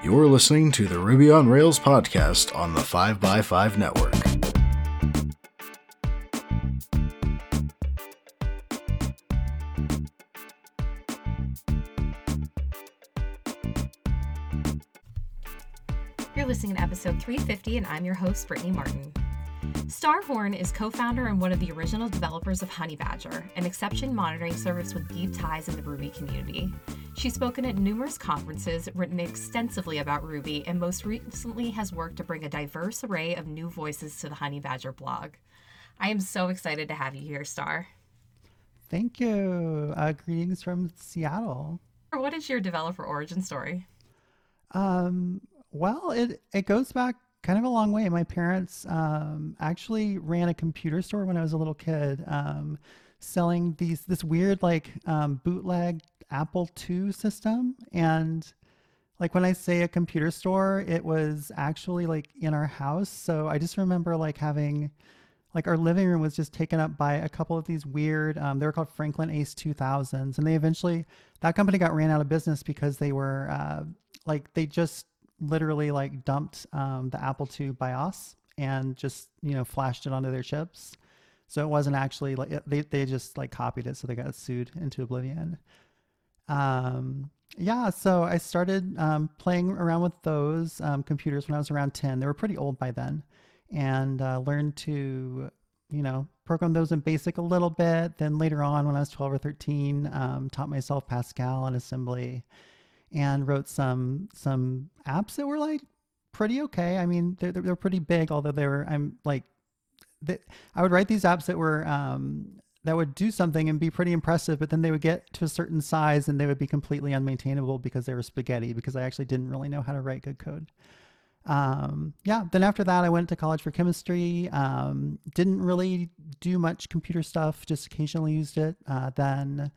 You're listening to the Ruby on Rails podcast on the 5x5 network. You're listening to episode 350, and I'm your host, Brittany Martin. Starr Horne is co founder and one of the original developers of Honeybadger, an exception monitoring service with deep ties in the Ruby community. She's spoken at numerous conferences, written extensively about Ruby, and most recently has worked to bring a diverse array of new voices to the Honeybadger blog. I am so excited to have you here, Starr. Thank you. Uh, greetings from Seattle. What is your developer origin story? Um, well, it it goes back kind of a long way. My parents um, actually ran a computer store when I was a little kid, um, selling these this weird like um, bootleg Apple II system. And like when I say a computer store, it was actually like in our house. So I just remember like having like our living room was just taken up by a couple of these weird um, they were called franklin ace 2000s and they eventually that company got ran out of business because they were uh, like they just literally like dumped um, the apple ii bios and just you know flashed it onto their chips so it wasn't actually like they, they just like copied it so they got sued into oblivion um, yeah, so I started um, playing around with those um, computers when I was around 10. They were pretty old by then, and uh, learned to, you know, program those in BASIC a little bit. Then later on, when I was 12 or 13, um, taught myself Pascal and assembly, and wrote some some apps that were like pretty okay. I mean, they're they're pretty big, although they were I'm like, they, I would write these apps that were um, that would do something and be pretty impressive, but then they would get to a certain size and they would be completely unmaintainable because they were spaghetti because I actually didn't really know how to write good code. Um, yeah, then after that, I went to college for chemistry. Um, didn't really do much computer stuff, just occasionally used it. Uh, then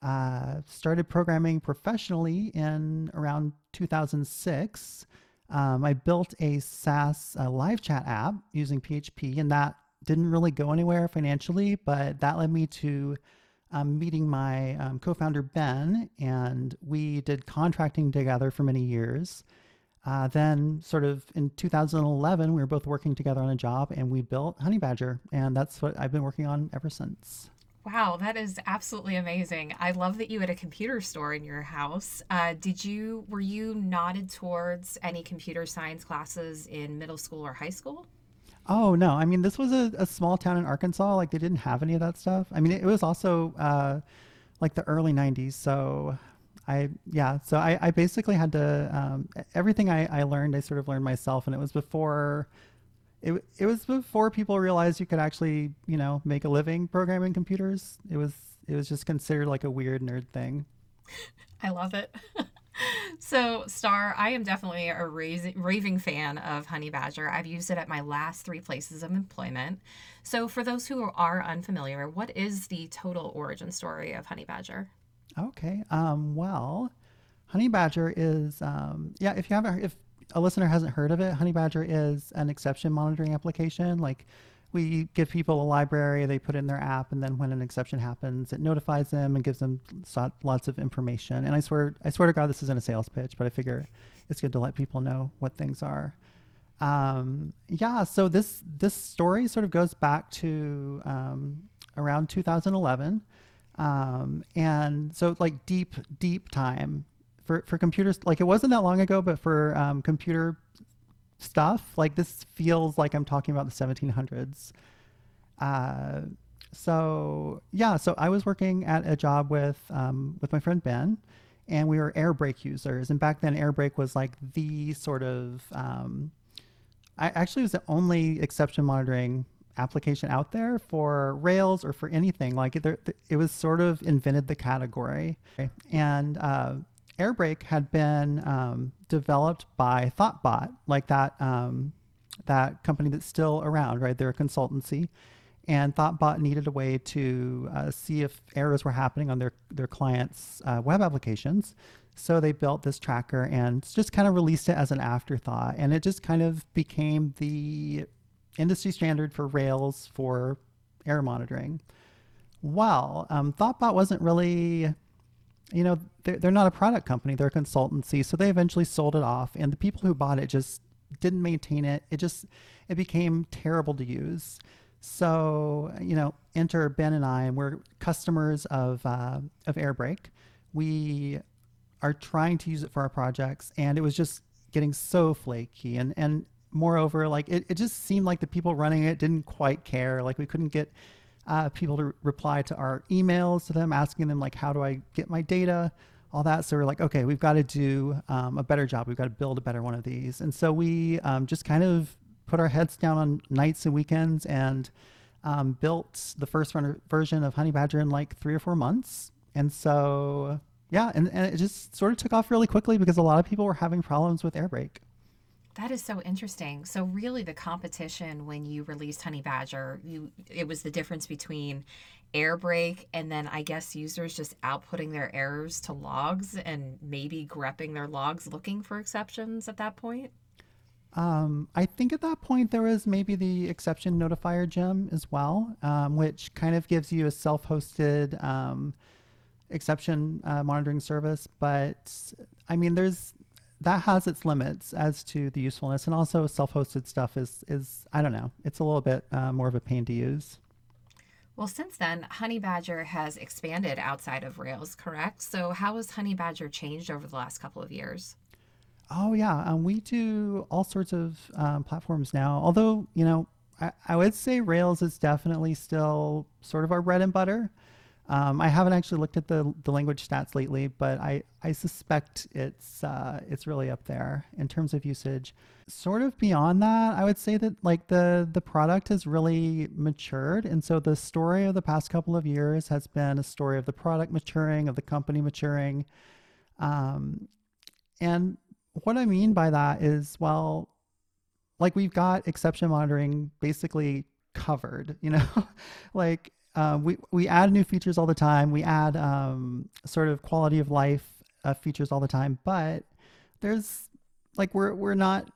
uh, started programming professionally in around 2006. Um, I built a SaaS uh, live chat app using PHP, and that didn't really go anywhere financially, but that led me to um, meeting my um, co founder, Ben, and we did contracting together for many years. Uh, then, sort of in 2011, we were both working together on a job and we built Honeybadger, and that's what I've been working on ever since. Wow, that is absolutely amazing. I love that you had a computer store in your house. Uh, did you were you nodded towards any computer science classes in middle school or high school? Oh no! I mean, this was a, a small town in Arkansas. Like they didn't have any of that stuff. I mean, it, was also uh, like the early '90s. So I yeah. So I, I basically had to um, everything I, I learned. I sort of learned myself, and it was before. It, it was before people realized you could actually you know make a living programming computers. It was it was just considered like a weird nerd thing. I love it. so, Starr, I am definitely a raving fan of Honeybadger. I've used it at my last three places of employment. So, for those who are unfamiliar, what is the total origin story of Honeybadger? Okay. Um, well, Honeybadger is, um, yeah, if you haven't, if a listener hasn't heard of it, Honeybadger is an exception monitoring application. Like, we give people a library, they put in their app, and then when an exception happens, it notifies them and gives them lots of information. And I swear, I swear to God, this isn't a sales pitch, but I figure it's good to let people know what things are. Um, yeah, so this this story sort of goes back to um, around 2011, um, and so like deep, deep time for for computers. Like it wasn't that long ago, but for um, computer stuff. Like this feels like I'm talking about the 1700s. Uh, so yeah, so I was working at a job with um, with my friend Ben, and we were Airbrake users. And back then, Airbrake was like the sort of um, I actually was the only exception monitoring application out there for Rails or for anything. Like it, it was sort of invented the category, and uh, Airbrake had been um, developed by Thoughtbot, like that um, that company that's still around, right? They're a consultancy, and Thoughtbot needed a way to uh, see if errors were happening on their their clients' uh, web applications. So they built this tracker and just kind of released it as an afterthought, and it just kind of became the industry standard for Rails for error monitoring. Well, um, Thoughtbot wasn't really you know, they're, they're not a product company, they're a consultancy. So they eventually sold it off, and the people who bought it just didn't maintain it. It just, it became terrible to use. So, you know, enter Ben and I, and we're customers of, uh, of Airbrake. We are trying to use it for our projects, and it was just getting so flaky. And, and moreover, like it, it just seemed like the people running it didn't quite care. Like we couldn't get uh, people to reply to our emails to them, asking them like, how do I get my data, all that. So we're like, okay, we've got to do um, a better job. We've got to build a better one of these. And so we um, just kind of put our heads down on nights and weekends and um, built the first version of Honeybadger in like three or four months. And so yeah, and, and it just sort of took off really quickly because a lot of people were having problems with Airbrake. That is so interesting. So really the competition when you released Honeybadger, you it was the difference between Airbrake and then I guess users just outputting their errors to logs and maybe grepping their logs looking for exceptions at that point? Um, I think at that point there was maybe the exception notifier gem as well, um, which kind of gives you a self-hosted um, exception uh, monitoring service. But I mean, there's that has its limits as to the usefulness, and also self-hosted stuff is is I don't know, it's a little bit uh, more of a pain to use. Well, since then, Honeybadger has expanded outside of Rails, correct? So, how has Honeybadger changed over the last couple of years? Oh yeah, um, we do all sorts of um, platforms now. Although you know, I, I would say Rails is definitely still sort of our bread and butter. Um, I haven't actually looked at the, the language stats lately, but I, I suspect it's uh, it's really up there in terms of usage. Sort of beyond that, I would say that like the the product has really matured, and so the story of the past couple of years has been a story of the product maturing, of the company maturing, um, and what I mean by that is well, like we've got exception monitoring basically covered, you know, like uh, we we add new features all the time. We add um, sort of quality of life uh, features all the time, but there's like we're we're not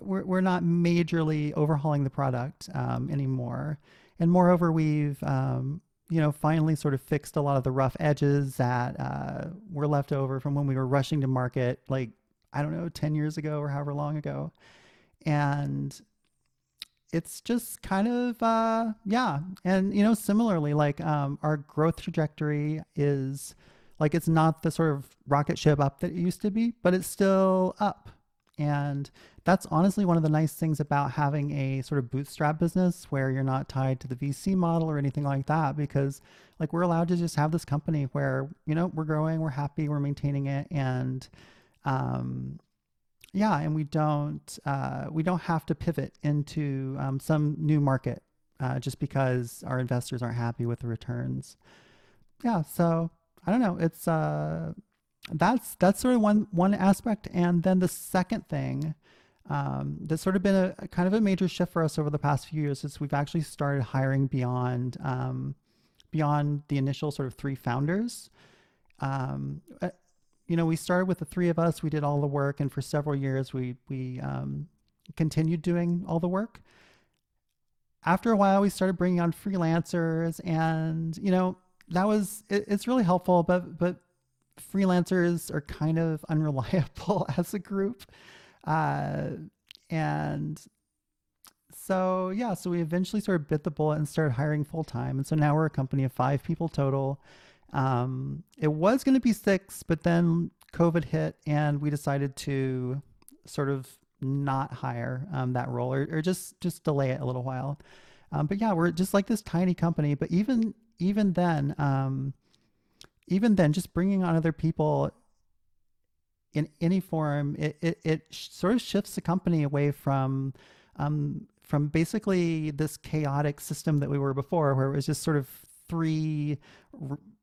we're we're not majorly overhauling the product um, anymore. And moreover, we've um, you know finally sort of fixed a lot of the rough edges that uh, were left over from when we were rushing to market, like I don't know, ten years ago or however long ago, and it's just kind of uh, yeah. And you know similarly like um, our growth trajectory is like it's not the sort of rocket ship up that it used to be but it's still up. And that's honestly one of the nice things about having a sort of bootstrap business where you're not tied to the vc model or anything like that because like we're allowed to just have this company where you know we're growing we're happy we're maintaining it and um, yeah, and we don't uh, we don't have to pivot into um, some new market uh, just because our investors aren't happy with the returns. Yeah, so I don't know. It's uh, that's that's sort of one one aspect, and then the second thing um, that's sort of been a, a, kind of a major shift for us over the past few years is we've actually started hiring beyond um, beyond the initial sort of three founders. Um, you know, we started with the three of us. We did all the work, and for several years, we we um, continued doing all the work. After a while, we started bringing on freelancers, and you know, that was it, it's really helpful. But but freelancers are kind of unreliable as a group, uh, and so yeah, so we eventually sort of bit the bullet and started hiring full time, and so now we're a company of five people total. Um, it was going to be six, but then COVID hit, and we decided to sort of not hire um, that role or, or, just just delay it a little while. Um, but yeah, we're just like this tiny company. But even even then, um, even then, just bringing on other people in any form, it, it, it sort of shifts the company away from um, from basically this chaotic system that we were before, where it was just sort of three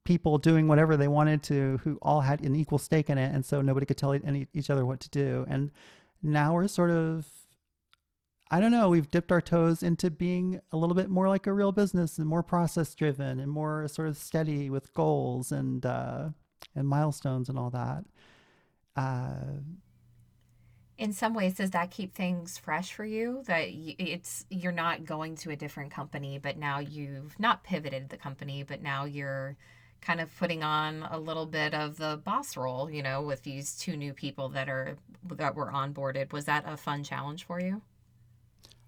people doing whatever they wanted to who all had an equal stake in it and so nobody could tell any, each other what to do. And now we're sort of i don't know we've dipped our toes into being a little bit more like a real business and more process driven and more sort of steady with goals and uh, and milestones and all that. Uh, in some ways does that keep things fresh for you? That it's you're not going to a different company but now you've not pivoted the company but now you're kind of putting on a little bit of the boss role, you know, with these two new people that are that were onboarded. Was that a fun challenge for you?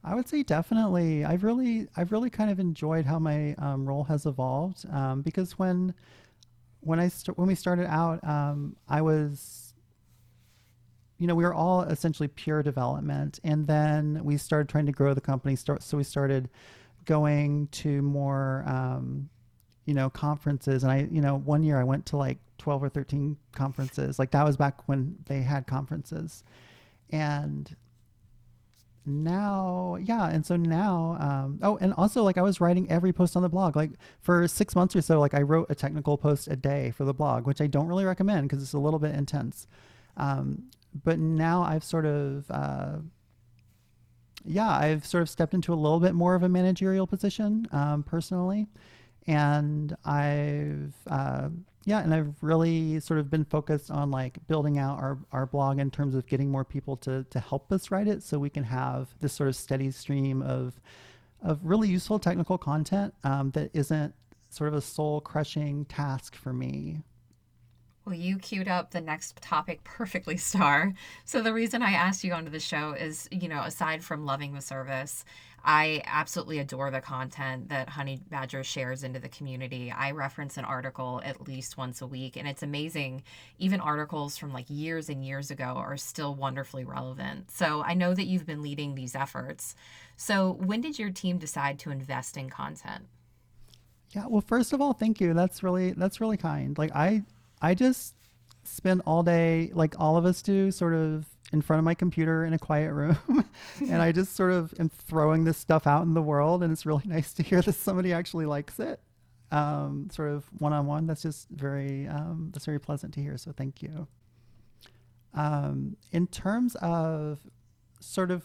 I would say definitely. I've really, I've really kind of enjoyed how my um, role has evolved um, because when, when I st- when we started out, um, I was, you know, we were all essentially pure development, and then we started trying to grow the company. Start, so we started going to more, um, you know, conferences, and I, you know, one year I went to like twelve or thirteen conferences. Like that was back when they had conferences, and now yeah and so now um, oh and also like i was writing every post on the blog. Like for six months or so like i wrote a technical post a day for the blog which i don't really recommend because it's a little bit intense. Um, but now i've sort of uh, yeah i've sort of stepped into a little bit more of a managerial position um, personally and i've uh, yeah, and I've really sort of been focused on like building out our, our blog in terms of getting more people to to help us write it so we can have this sort of steady stream of of really useful technical content um, that isn't sort of a soul crushing task for me. Well, you queued up the next topic perfectly, Starr. So the reason I asked you onto the show is, you know, aside from loving the service, I absolutely adore the content that Honey Badger shares into the community. I reference an article at least once a week, and it's amazing. Even articles from like years and years ago are still wonderfully relevant. So I know that you've been leading these efforts. So when did your team decide to invest in content? Yeah, well, first of all, thank you. That's really that's really kind. Like I I just spend all day like all of us do sort of in front of my computer in a quiet room and I just sort of am throwing this stuff out in the world and it's really nice to hear that somebody actually likes it. Um, sort of one on one. That's just very um, that's very pleasant to hear. So thank you. Um, in terms of sort of,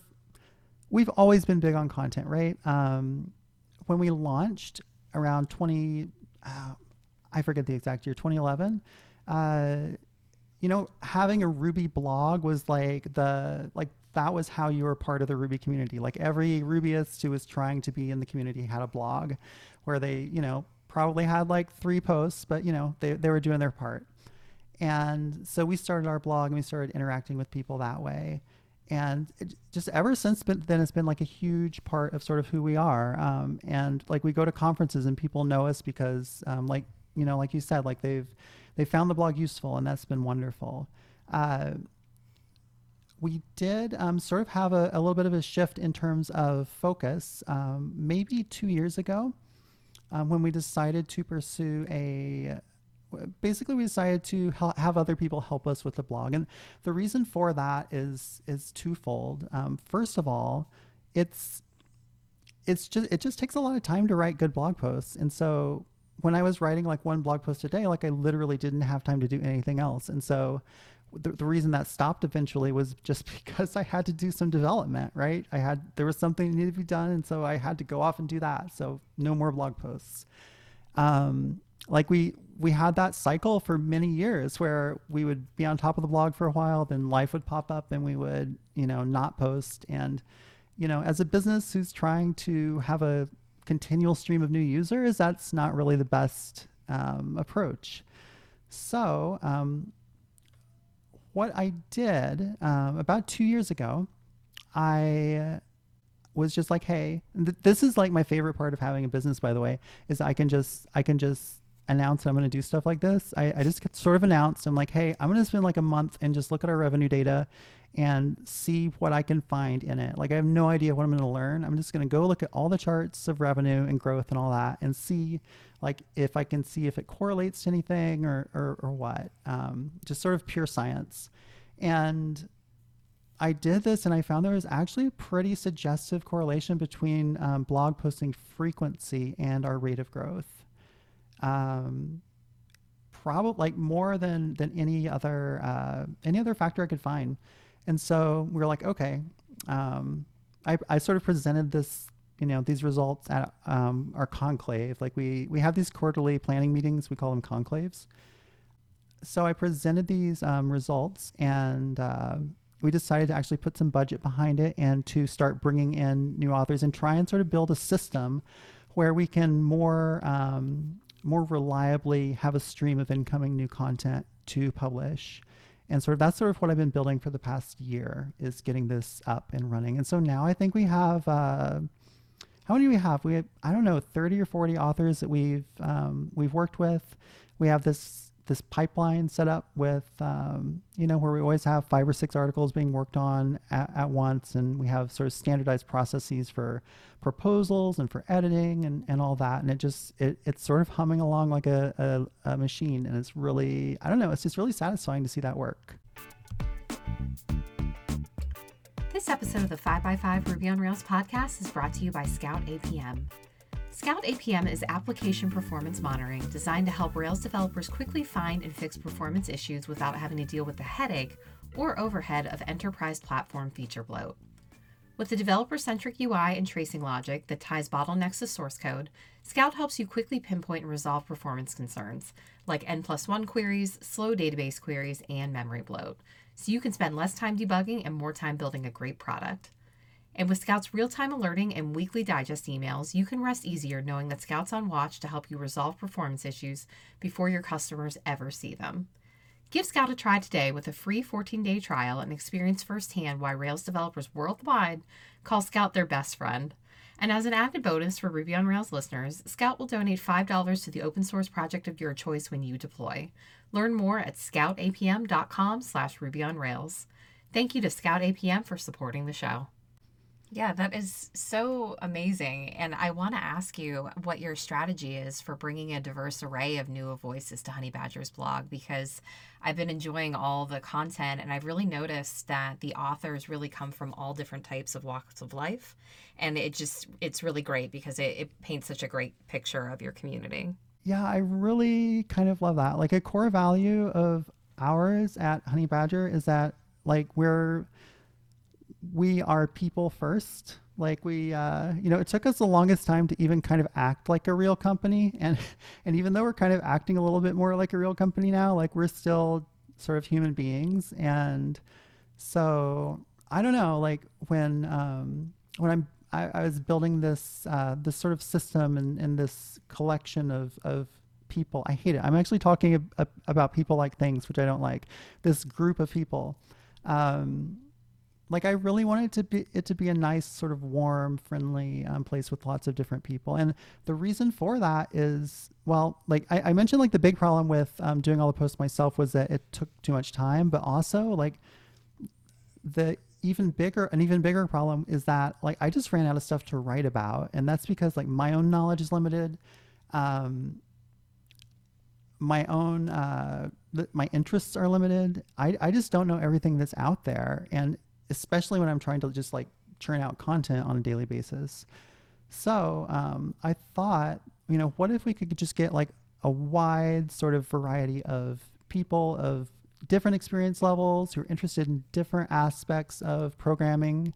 we've always been big on content, right? Um, when we launched around 20, uh, I forget the exact year, 2011. Uh, you know, having a Ruby blog was like the like that was how you were part of the Ruby community. Like every Rubyist who was trying to be in the community had a blog where they, you know, probably had like three posts, but you know, they, they were doing their part. And so we started our blog and we started interacting with people that way. And it, just ever since then, it's been like a huge part of sort of who we are. Um, and like we go to conferences and people know us because, um, like, you know, like you said, like they've, they found the blog useful, and that's been wonderful. Uh, we did um, sort of have a, a, little bit of a shift in terms of focus um, maybe two years ago um, when we decided to pursue a basically we decided to have other people help us with the blog. And the reason for that is is twofold. Um, first of all it's it's just it just takes a lot of time to write good blog posts. And so when I was writing like one blog post a day, like I literally didn't have time to do anything else. And so the, the reason that stopped eventually was just because I had to do some development, right? I had, there was something that needed to be done. And so I had to go off and do that. So no more blog posts. Um, like we, we had that cycle for many years where we would be on top of the blog for a while, then life would pop up and we would, you know, not post. And, you know, as a business who's trying to have a continual stream of new users, that's not really the best um, approach. So, um, what I did um, about two years ago, I was just like, hey, th- this is like my favorite part of having a business, by the way, is I can just I can just announce I'm going to do stuff like this. I, I just sort of announced, I'm like, hey, I'm going to spend like a month and just look at our revenue data and see what I can find in it. Like I have no idea what I'm going to learn. I'm just going to go look at all the charts of revenue and growth and all that and see like if I can see if it correlates to anything or, or, or what. Um, just sort of pure science. And I did this and I found there was actually a pretty suggestive correlation between um, blog posting frequency and our rate of growth. Um, probably like more than than any other uh, any other factor I could find. And so we were like, okay, um, I, I sort of presented this, you know, these results at um, our conclave. Like we, we have these quarterly planning meetings, we call them conclaves. So I presented these um, results and uh, we decided to actually put some budget behind it and to start bringing in new authors and try and sort of build a system where we can more um, more reliably have a stream of incoming new content to publish. And sort of that's sort of what I've been building for the past year is getting this up and running. And so now I think we have uh, how many do we have? We have I don't know 30 or 40 authors that we've um, we've worked with. We have this this pipeline set up with um, you know where we always have five or six articles being worked on at, at, once and we have sort of standardized processes for proposals and for editing and, and all that. And it just it, it's sort of humming along like a, a, a machine and it's really i don't know it's just really satisfying to see that work. This episode of the 5x5 ruby on rails podcast is brought to you by scout apm Scout APM is application performance monitoring designed to help Rails developers quickly find and fix performance issues without having to deal with the headache or overhead of enterprise platform feature bloat. With the developer centric UI and tracing logic that ties bottlenecks to source code, Scout helps you quickly pinpoint and resolve performance concerns like N plus 1 queries, slow database queries, and memory bloat, so you can spend less time debugging and more time building a great product. And with Scout's real time alerting and weekly digest emails, you can rest easier knowing that Scout's on watch to help you resolve performance issues before your customers ever see them. Give Scout a try today with a free 14 day trial and experience firsthand why Rails developers worldwide call Scout their best friend. And as an added bonus for Ruby on Rails listeners, Scout will donate $5 to the open source project of your choice when you deploy. Learn more at scoutapm.com slash Ruby on Rails. Thank you to Scout APM for supporting the show. Yeah, that is so amazing. And I want to ask you what your strategy is for bringing a diverse array of new voices to Honeybadger's blog because I've been enjoying all the content and I've really noticed that the authors really come from all different types of walks of life. And it just, it's really great because it, it paints such a great picture of your community. Yeah, I really kind of love that. Like a core value of ours at Honeybadger is that like we're we are people first. Like we, uh, you know, it took us the longest time to even kind of act like a real company, and and even though we're kind of acting a little bit more like a real company now, like we're still sort of human beings, and so I don't know, like when um, when I'm I, I was building this uh, this sort of system and, and this collection of of people. I hate it. I'm actually talking ab- ab- about people like things, which I don't like. This group of people. Um, like I really wanted to be it to be a nice sort of warm, friendly um, place with lots of different people. And the reason for that is, well, like I, I mentioned, like the big problem with um, doing all the posts myself was that it took too much time. But also, like the even bigger an even bigger problem is that like I just ran out of stuff to write about, and that's because like my own knowledge is limited. Um, my own uh, my interests are limited. I, I just don't know everything that's out there, and especially when I'm trying to just like churn out content on a daily basis. So um, I thought, you know, what if we could just get like a wide sort of variety of people of different experience levels who are interested in different aspects of programming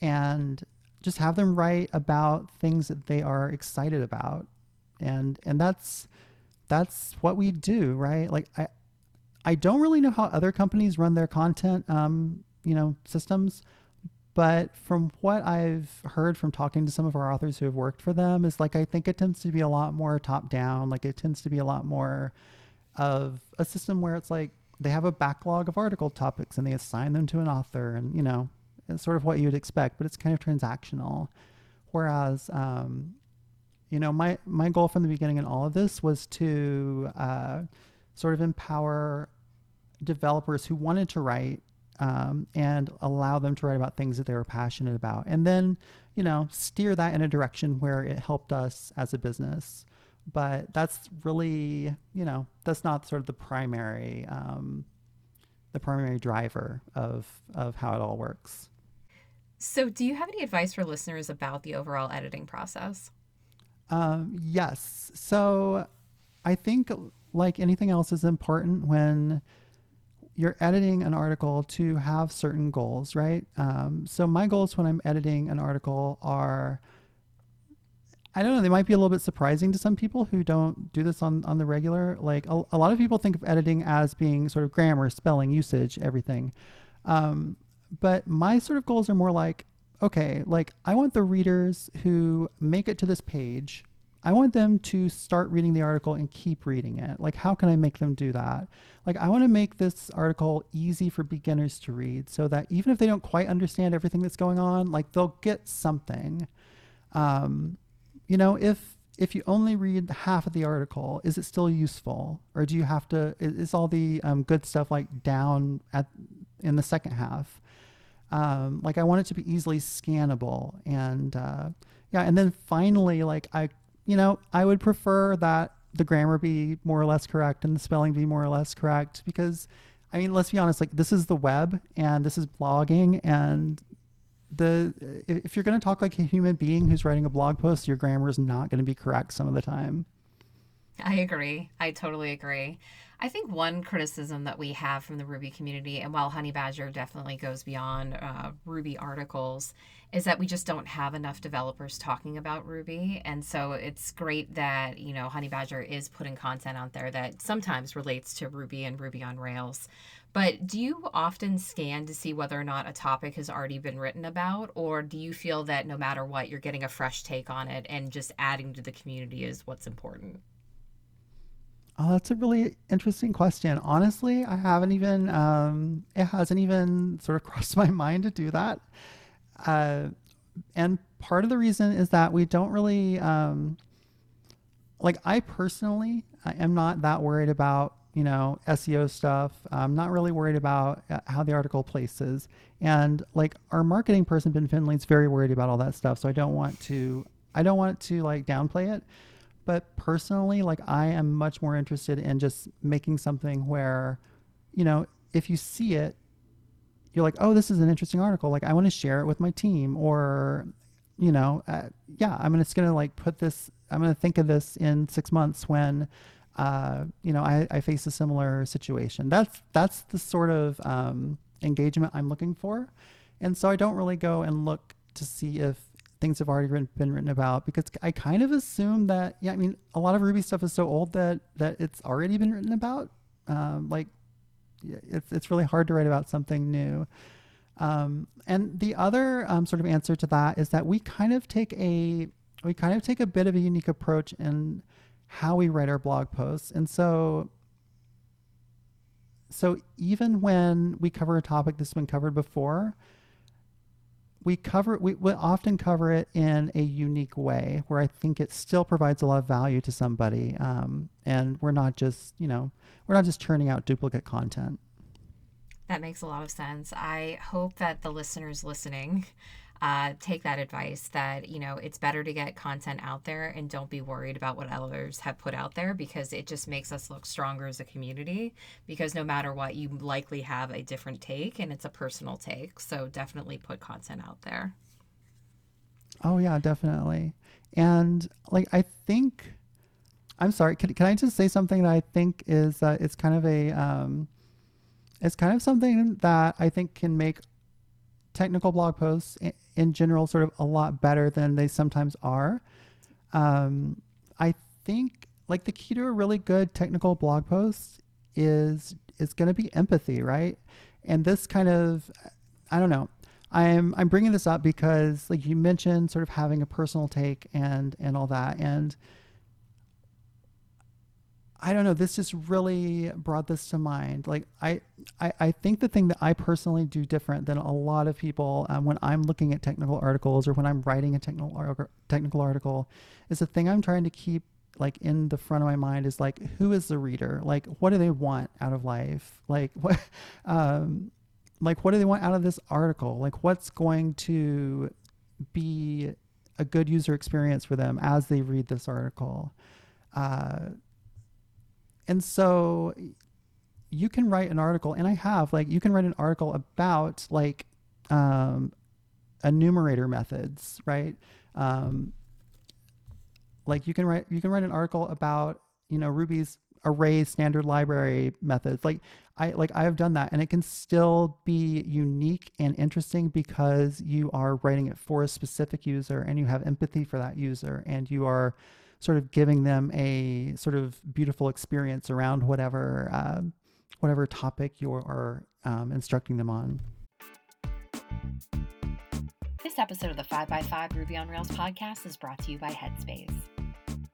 and just have them write about things that they are excited about and and that's that's what we do right like i i don't really know how other companies run their content um, you know systems. But from what i've heard from talking to some of our authors who have worked for them is like i think it tends to be a lot more top down. Like it tends to be a lot more of a system where it's like they have a backlog of article topics and they assign them to an author and you know it's sort of what you'd expect but it's kind of transactional. Whereas um, you know my my goal from the beginning in all of this was to uh, sort of empower developers who wanted to write um, and allow them to write about things that they were passionate about. And then, you know, steer that in a direction where it helped us as a business. But that's really, you know, that's not sort of the primary, um, the primary driver of of how it all works. So, do you have any advice for listeners about the overall editing process? Um, yes. So, I think like anything else is important when you're editing an article to have certain goals, right? Um, so my goals when I'm editing an article are, I don't know, they might be a little bit surprising to some people who don't do this on, on the regular. Like a, a lot of people think of editing as being sort of grammar, spelling, usage, everything. Um, but my sort of goals are more like, okay, like I want the readers who make it to this page. I want them to start reading the article and keep reading it. Like, how can I make them do that? Like, I want to make this article easy for beginners to read so that even if they don't quite understand everything that's going on, like, they'll get something. Um, you know, if if you only read half of the article, is it still useful, or do you have to? Is, all the um, good stuff like down at in the second half? Um, like I want it to be easily scannable, and uh, yeah, and then finally, like I, you know, I would prefer that the grammar be more or less correct and the spelling be more or less correct because, I mean, let's be honest, like this is the web and this is blogging, and the if you're going to talk like a human being who's writing a blog post, your grammar is not going to be correct some of the time. I agree. I totally agree. I think one criticism that we have from the Ruby community, and while Honeybadger definitely goes beyond uh, Ruby articles, is that we just don't have enough developers talking about Ruby. And so it's great that, you know, Honeybadger is putting content out there that sometimes relates to Ruby and Ruby on Rails. But do you often scan to see whether or not a topic has already been written about? Or do you feel that no matter what, you're getting a fresh take on it and just adding to the community is what's important? Oh, that's a really interesting question. Honestly, I haven't even, um, it hasn't even sort of crossed my mind to do that. Uh, and part of the reason is that we don't really, um, like, I personally I am not that worried about, you know, SEO stuff. I'm not really worried about uh, how the article places. And like, our marketing person, Ben Finley, is very worried about all that stuff. So I don't want to, I don't want to like downplay it but personally, like I am much more interested in just making something where, you know, if you see it, you're like, oh, this is an interesting article. Like I want to share it with my team, or, you know, uh, yeah, I'm just gonna like put this. I'm gonna think of this in six months when, uh, you know, I, I face a similar situation. That's that's the sort of um, engagement I'm looking for, and so I don't really go and look to see if things have already been written about because I kind of assume that yeah I mean a lot of Ruby stuff is so old that that it's already been written about. Um, like it's it's really hard to write about something new. Um, and the other um, sort of answer to that is that we kind of take a we kind of take a bit of a unique approach in how we write our blog posts. And so so even when we cover a topic that's been covered before we cover we, we often cover it in a unique way where I think it still provides a lot of value to somebody, um, and we're not just you know we're not just churning out duplicate content. That makes a lot of sense. I hope that the listeners listening uh, take that advice that you know it's better to get content out there and don't be worried about what others have put out there because it just makes us look stronger as a community because no matter what you likely have a different take and it's a personal take. So definitely put content out there. Oh yeah definitely. And like i think i'm sorry can, can i just say something that i think is uh, it's kind of a um, it's kind of something that i think can make technical blog posts in general sort of a lot better than they sometimes are. Um, I think like the key to a really good technical blog post is is going to be empathy, right? And this kind of I don't know. I'm I'm bringing this up because like you mentioned sort of having a personal take and and all that and I don't know. This just really brought this to mind. Like I, I, I think the thing that I personally do different than a lot of people um, when I'm looking at technical articles or when I'm writing a technical ar- technical article, is the thing I'm trying to keep like in the front of my mind is like who is the reader? Like what do they want out of life? Like what, um, like what do they want out of this article? Like what's going to be a good user experience for them as they read this article? Uh, and so you can write an article, and I have, like, you can write an article about, like, um, enumerator methods, right? Um, like you can write you can write an article about you know Ruby's array standard library methods. Like I like I have done that, and it can still be unique and interesting because you are writing it for a specific user, and you have empathy for that user, and you are sort of giving them a sort of beautiful experience around whatever uh, whatever topic you are um, instructing them on. This episode of the 5x5 Ruby on Rails podcast is brought to you by Headspace.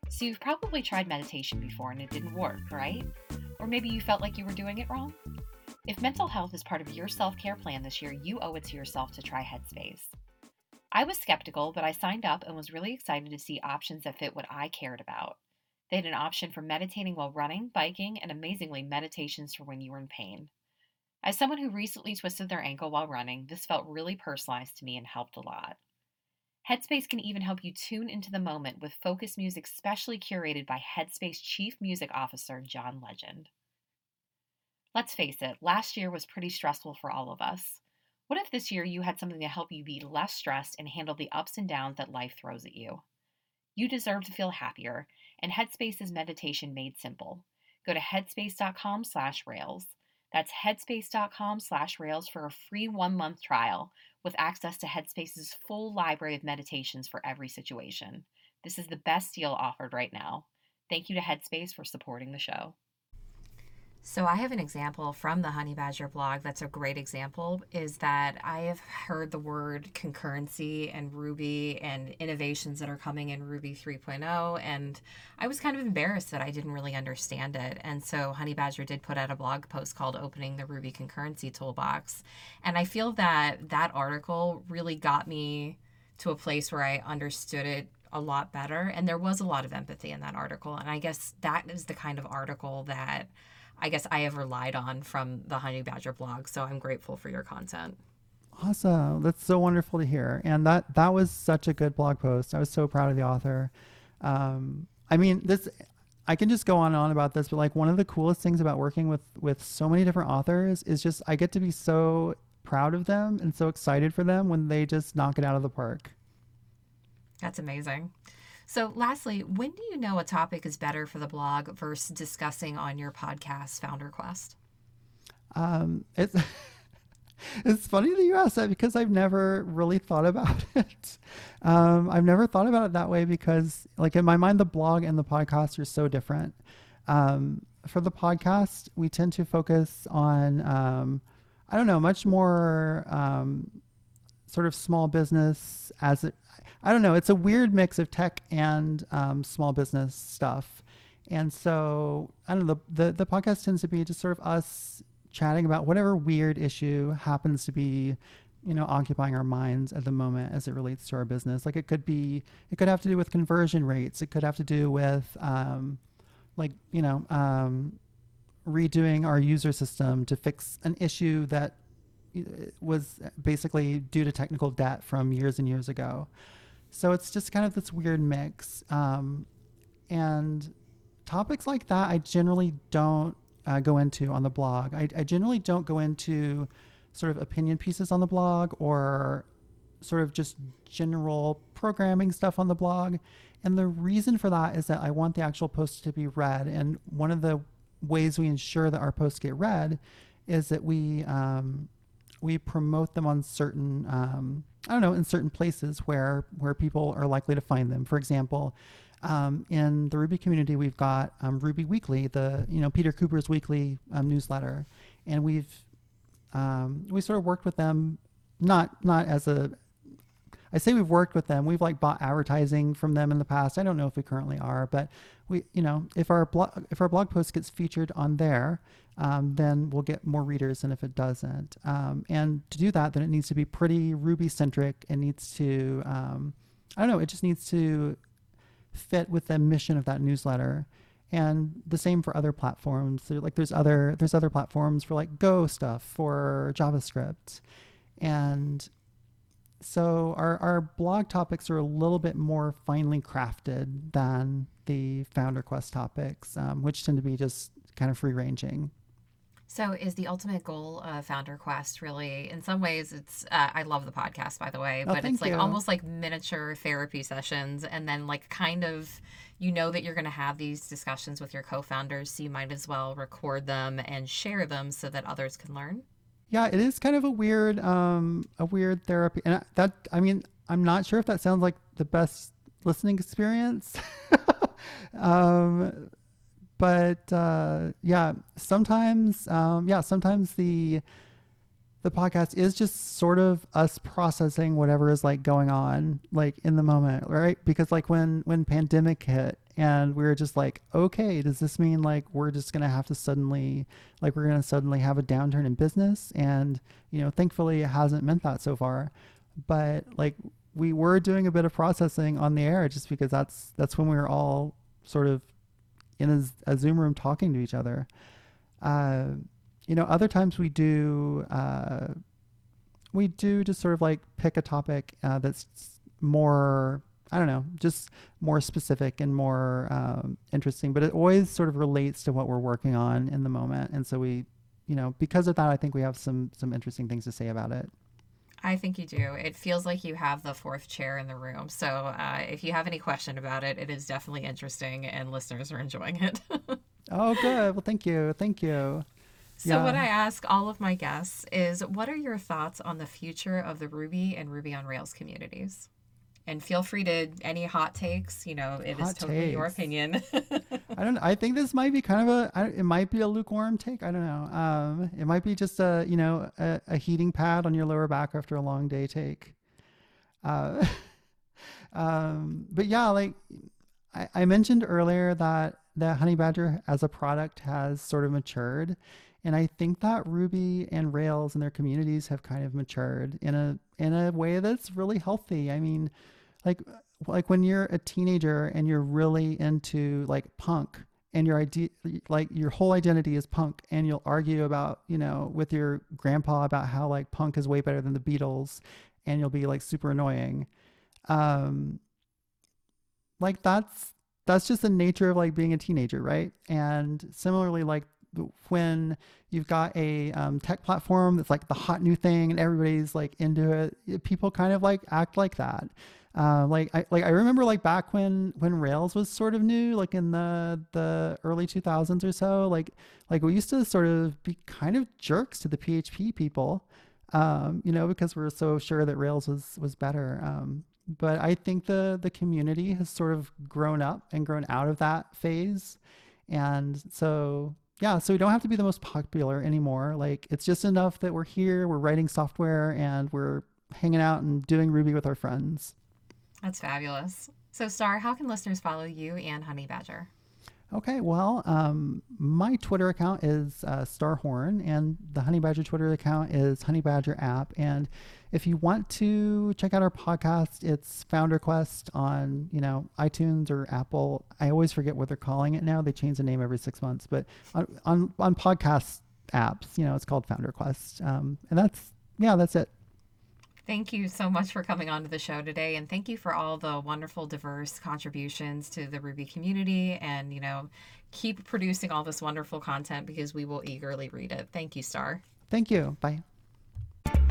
So you've probably tried meditation before and it didn't work, right? Or maybe you felt like you were doing it wrong? If mental health is part of your self care plan this year, you owe it to yourself to try Headspace. I was skeptical, but I signed up and was really excited to see options that fit what I cared about. They had an option for meditating while running, biking, and amazingly, meditations for when you were in pain. As someone who recently twisted their ankle while running, this felt really personalized to me and helped a lot. Headspace can even help you tune into the moment with focus music specially curated by Headspace Chief Music Officer John Legend. Let's face it, last year was pretty stressful for all of us. What if this year you had something to help you be less stressed and handle the ups and downs that life throws at you? You deserve to feel happier, and Headspace is meditation made simple. Go to headspace.com/rails. That's headspace.com/rails for a free 1-month trial with access to Headspace's full library of meditations for every situation. This is the best deal offered right now. Thank you to Headspace for supporting the show. So I have an example from the Honeybadger blog that's a great example is that I have heard the word concurrency and Ruby and innovations that are coming in Ruby 3.0 and I was kind of embarrassed that I didn't really understand it. And so Honeybadger did put out a blog post called Opening the Ruby Concurrency Toolbox. And I feel that that article really got me to a place where I understood it a lot better and there was a lot of empathy in that article and I guess that is the kind of article that I guess I have relied on from the Honeybadger blog. So I'm grateful for your content. Awesome. That's so wonderful to hear. And that that was such a good blog post. I was so proud of the author. Um, I mean, this I can just go on and on about this, but like one of the coolest things about working with with so many different authors is just I get to be so proud of them and so excited for them when they just knock it out of the park. That's amazing. So, lastly, when do you know a topic is better for the blog versus discussing on your podcast, FounderQuest? Um, it's it's funny that you ask that because I've never really thought about it. Um, I've never thought about it that way because, like in my mind, the blog and the podcast are so different. Um, for the podcast, we tend to focus on, um, I don't know, much more um, sort of small business as it I don't know. It's a weird mix of tech and um, small business stuff. And so I don't know. The, the, the podcast tends to be just sort of us chatting about whatever weird issue happens to be, you know, occupying our minds at the moment as it relates to our business. Like it could be, it could have to do with conversion rates. It could have to do with, um, like you know, um, redoing our user system to fix an issue that uh, was basically due to technical debt from years and years ago. So it's just kind of this weird mix. Um, and topics like that, I generally don't uh, go into on the blog. I, I generally don't go into sort of opinion pieces on the blog or sort of just general programming stuff on the blog. And the reason for that is that I want the actual post to be read. And one of the ways we ensure that our posts get read is that we um, we promote them on certain um, I don't know in certain places where where people are likely to find them. For example, um, in the Ruby community, we've got um, Ruby Weekly, the you know Peter Cooper's weekly um, newsletter, and we've um, we sort of worked with them not not as a I say we've worked with them. We've like bought advertising from them in the past. I don't know if we currently are, but we, you know, if our blog if our blog post gets featured on there, um, then we'll get more readers than if it doesn't. Um, and to do that, then it needs to be pretty Ruby centric. It needs to, um, I don't know, it just needs to fit with the mission of that newsletter. And the same for other platforms. So like there's other there's other platforms for like Go stuff for JavaScript, and so our, our blog topics are a little bit more finely crafted than the FounderQuest topics um, which tend to be just kind of free ranging so is the ultimate goal of FounderQuest really? In some ways it's uh, i love the podcast by the way oh, but it's like you. almost like miniature therapy sessions and then like kind of you know that you're going to have these discussions with your co-founders so you might as well record them and share them so that others can learn yeah, it is kind of a weird, um, a weird therapy, and that I mean, I'm not sure if that sounds like the best listening experience. um, but uh, yeah, sometimes, um, yeah, sometimes the the podcast is just sort of us processing whatever is like going on like in the moment right because like when when pandemic hit and we were just like, okay, does this mean like we're just gonna have to suddenly, like we're gonna suddenly have a downturn in business? And you know, thankfully, it hasn't meant that so far. But like we were doing a bit of processing on the air just because that's that's when we were all sort of in a, a Zoom room talking to each other. Uh, you know, other times we do uh, we do just sort of like pick a topic uh, that's more I don't know, just more specific and more um, interesting. But it always sort of relates to what we're working on in the moment, and so we, you know, because of that, I think we have some some interesting things to say about it. I think you do. It feels like you have the fourth chair in the room. So uh, if you have any question about it, it is definitely interesting, and listeners are enjoying it. oh, good. Well, thank you. Thank you. So, yeah. what I ask all of my guests is what are your thoughts on the future of the Ruby and Ruby on Rails communities? And feel free to any hot takes. You know, it hot is totally takes. your opinion. I don't. I think this might be kind of a. It might be a lukewarm take. I don't know. Um, it might be just a you know a, a heating pad on your lower back after a long day take. Uh, um, but yeah, like I, I mentioned earlier that that Honeybadger as a product has sort of matured and I think that Ruby and Rails and their communities have kind of matured in a in a way that's really healthy. I mean, like like when you're a teenager and you're really into like punk and your idea like your whole identity is punk and you'll argue about, you know, with your grandpa about how like punk is way better than the Beatles and you'll be like super annoying. Um like that's that's just the nature of like being a teenager, right? And similarly like when you've got a um, tech platform that's like the hot new thing and everybody's like into it, people kind of like act like that. Uh, like I like I remember like back when when Rails was sort of new, like in the the early 2000s or so. Like like we used to sort of be kind of jerks to the PHP people, um, you know, because we are so sure that Rails was was better. Um, but I think the the community has sort of grown up and grown out of that phase, and so yeah, so we don't have to be the most popular anymore. Like it's just enough that we're here, we're writing software, and we're hanging out and doing Ruby with our friends. That's fabulous. So, Starr, how can listeners follow you and Honeybadger? Okay, well, um, my Twitter account is uh, StarrHorne, and the Honeybadger Twitter account is Honeybadger app. And if you want to check out our podcast, it's FounderQuest on you know iTunes or Apple. I always forget what they're calling it now. They change the name every six months, but on on, on podcast apps, you know, it's called FounderQuest. Um, and that's yeah, that's it. Thank you so much for coming on to the show today. And thank you for all the wonderful, diverse contributions to the Ruby community. And, you know, keep producing all this wonderful content because we will eagerly read it. Thank you, Starr. Thank you. Bye.